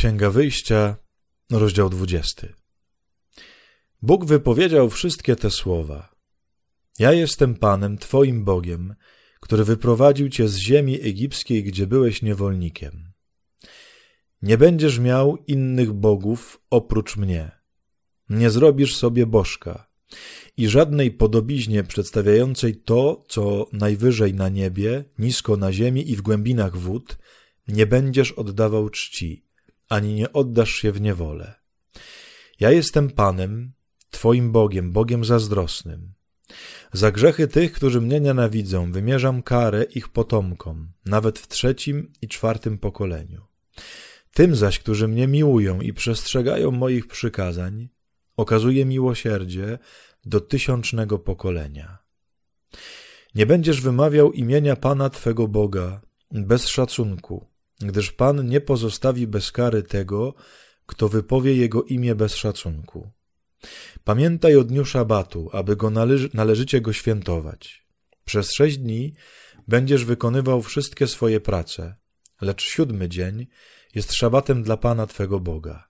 Księga Wyjścia, rozdział 20. Bóg wypowiedział wszystkie te słowa. Ja jestem Panem, Twoim Bogiem, który wyprowadził Cię z ziemi egipskiej, gdzie byłeś niewolnikiem. Nie będziesz miał innych bogów oprócz mnie. Nie zrobisz sobie bożka i żadnej podobiźnie przedstawiającej to, co najwyżej na niebie, nisko na ziemi i w głębinach wód, nie będziesz oddawał czci ani nie oddasz się w niewolę. Ja jestem Panem, Twoim Bogiem, Bogiem zazdrosnym. Za grzechy tych, którzy mnie nienawidzą, wymierzam karę ich potomkom, nawet w trzecim i czwartym pokoleniu. Tym zaś, którzy mnie miłują i przestrzegają moich przykazań, okazuję miłosierdzie do tysiącznego pokolenia. Nie będziesz wymawiał imienia Pana Twego Boga bez szacunku, gdyż Pan nie pozostawi bez kary tego, kto wypowie Jego imię bez szacunku. Pamiętaj o dniu szabatu, aby go należy, należycie go świętować. Przez sześć dni będziesz wykonywał wszystkie swoje prace, lecz siódmy dzień jest szabatem dla Pana Twego Boga.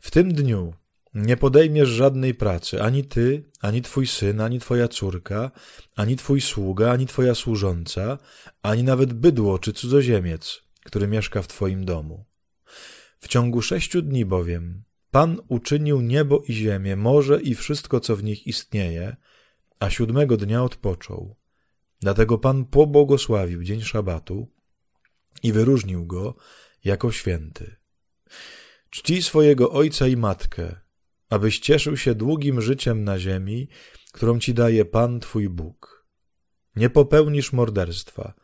W tym dniu nie podejmiesz żadnej pracy, ani ty, ani twój syn, ani twoja córka, ani twój sługa, ani twoja służąca, ani nawet bydło czy cudzoziemiec, który mieszka w Twoim domu. W ciągu sześciu dni bowiem Pan uczynił niebo i ziemię, morze i wszystko, co w nich istnieje, a siódmego dnia odpoczął. Dlatego Pan pobłogosławił dzień szabatu i wyróżnił go jako święty. Czci swojego ojca i matkę, abyś cieszył się długim życiem na ziemi, którą ci daje Pan Twój Bóg. Nie popełnisz morderstwa,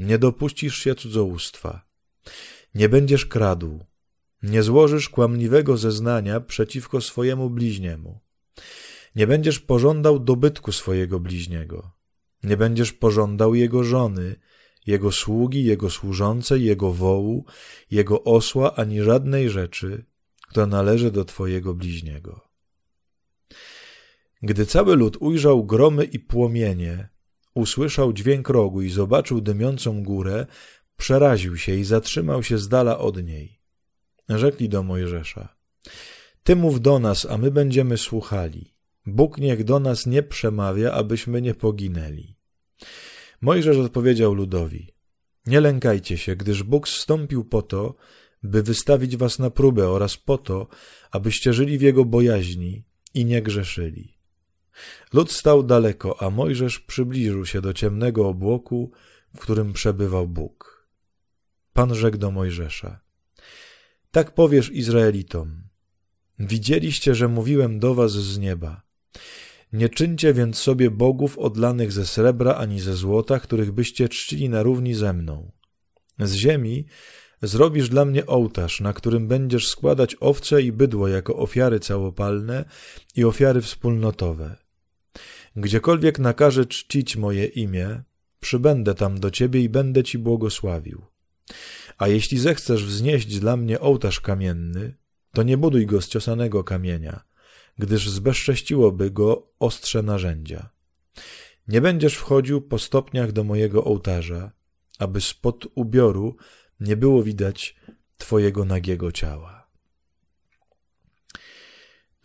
nie dopuścisz się cudzołóstwa, nie będziesz kradł, nie złożysz kłamliwego zeznania przeciwko swojemu bliźniemu, nie będziesz pożądał dobytku swojego bliźniego, nie będziesz pożądał jego żony, jego sługi, jego służącej, jego wołu, jego osła, ani żadnej rzeczy, która należy do twojego bliźniego. Gdy cały lud ujrzał gromy i płomienie, usłyszał dźwięk rogu i zobaczył dymiącą górę, przeraził się i zatrzymał się z dala od niej. Rzekli do Mojżesza, Ty mów do nas, a my będziemy słuchali. Bóg niech do nas nie przemawia, abyśmy nie poginęli. Mojżesz odpowiedział ludowi, Nie lękajcie się, gdyż Bóg zstąpił po to, by wystawić was na próbę oraz po to, abyście żyli w Jego bojaźni i nie grzeszyli. Lud stał daleko, a Mojżesz przybliżył się do ciemnego obłoku, w którym przebywał Bóg. Pan rzekł do Mojżesza: Tak powiesz Izraelitom: Widzieliście, że mówiłem do was z nieba. Nie czyńcie więc sobie bogów odlanych ze srebra ani ze złota, których byście czcili na równi ze mną. Z ziemi zrobisz dla mnie ołtarz, na którym będziesz składać owce i bydło jako ofiary całopalne i ofiary wspólnotowe. Gdziekolwiek nakaże czcić moje imię, przybędę tam do ciebie i będę ci błogosławił. A jeśli zechcesz wznieść dla mnie ołtarz kamienny, to nie buduj go z ciosanego kamienia, gdyż zbezcześciłoby go ostrze narzędzia. Nie będziesz wchodził po stopniach do mojego ołtarza, aby spod ubioru nie było widać twojego nagiego ciała.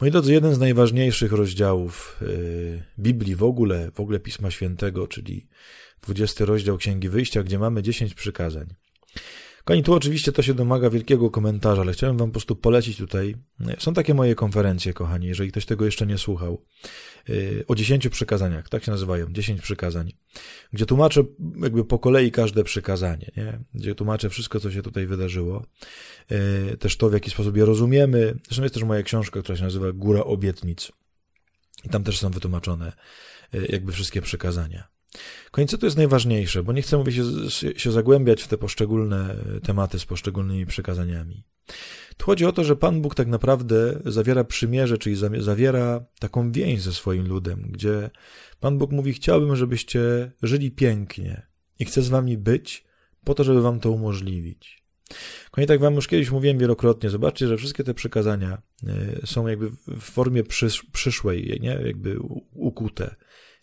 Moi drodzy, jeden z najważniejszych rozdziałów y, Biblii w ogóle, w ogóle Pisma Świętego, czyli 20 rozdział Księgi Wyjścia, gdzie mamy 10 przykazań. Kochani, tu oczywiście to się domaga wielkiego komentarza, ale chciałem wam po prostu polecić tutaj. Są takie moje konferencje, kochani, jeżeli ktoś tego jeszcze nie słuchał. Y, o dziesięciu przykazaniach, tak się nazywają, dziesięć przykazań, gdzie tłumaczę jakby po kolei każde przykazanie, nie? gdzie tłumaczę wszystko, co się tutaj wydarzyło, y, też to, w jaki sposób je rozumiemy. Zresztą jest też moja książka, która się nazywa Góra Obietnic. I tam też są wytłumaczone jakby wszystkie przykazania. Końcu to jest najważniejsze, bo nie chcę, mówię, się, się zagłębiać w te poszczególne tematy z poszczególnymi przykazaniami. Tu chodzi o to, że Pan Bóg tak naprawdę zawiera przymierze, czyli zawiera taką więź ze swoim ludem, gdzie Pan Bóg mówi: Chciałbym, żebyście żyli pięknie i chcę z wami być, po to, żeby wam to umożliwić. Konie tak wam już kiedyś mówiłem wielokrotnie, zobaczcie, że wszystkie te przykazania e, są jakby w formie przysz przyszłej, nie? jakby ukute.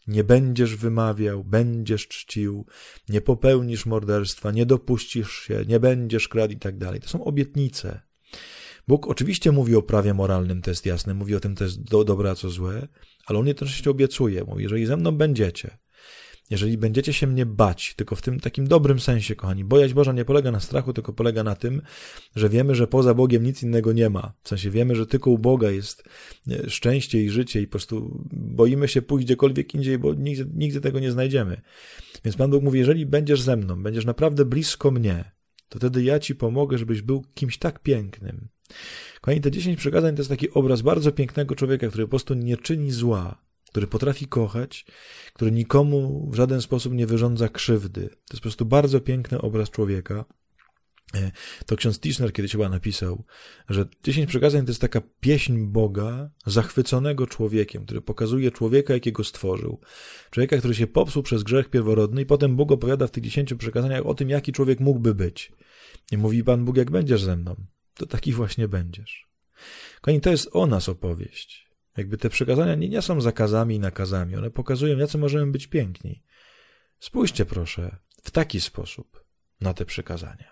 Nie będziesz wymawiał, będziesz czcił, nie popełnisz morderstwa, nie dopuścisz się, nie będziesz kradł i tak dalej. To są obietnice. Bóg oczywiście mówi o prawie moralnym, to jest jasne, mówi o tym, to jest do, dobre, co złe, ale On jednocześnie obiecuje, mówi, jeżeli ze mną będziecie, jeżeli będziecie się mnie bać, tylko w tym takim dobrym sensie, kochani, bojaźń Boża nie polega na strachu, tylko polega na tym, że wiemy, że poza Bogiem nic innego nie ma. W sensie wiemy, że tylko u Boga jest e, szczęście i życie i po prostu boimy się pójść gdziekolwiek indziej, bo nigdy, nigdy tego nie znajdziemy. Więc Pan Bóg mówi, jeżeli będziesz ze mną, będziesz naprawdę blisko mnie, to wtedy ja ci pomogę, żebyś był kimś tak pięknym. Kochani, te dziesięć przykazań to jest taki obraz bardzo pięknego człowieka, który po prostu nie czyni zła, który potrafi kochać, który nikomu w żaden sposób nie wyrządza krzywdy. To jest po prostu bardzo piękny obraz człowieka. E, to ksiądz Tischner kiedyś chyba napisał, że dziesięć przykazań to jest taka pieśń Boga zachwyconego człowiekiem, który pokazuje człowieka, jakiego stworzył. Człowieka, który się popsuł przez grzech pierworodny i potem Bóg opowiada w tych dziesięciu przykazaniach o tym, jaki człowiek mógłby być. I mówi Pan Bóg, jak będziesz ze mną, to taki właśnie będziesz. Kochani, to jest o nas opowieść. Jakby te przekazania nie, nie są zakazami i nakazami, one pokazują, jacy możemy być piękni. Spójrzcie proszę w taki sposób na te przekazania.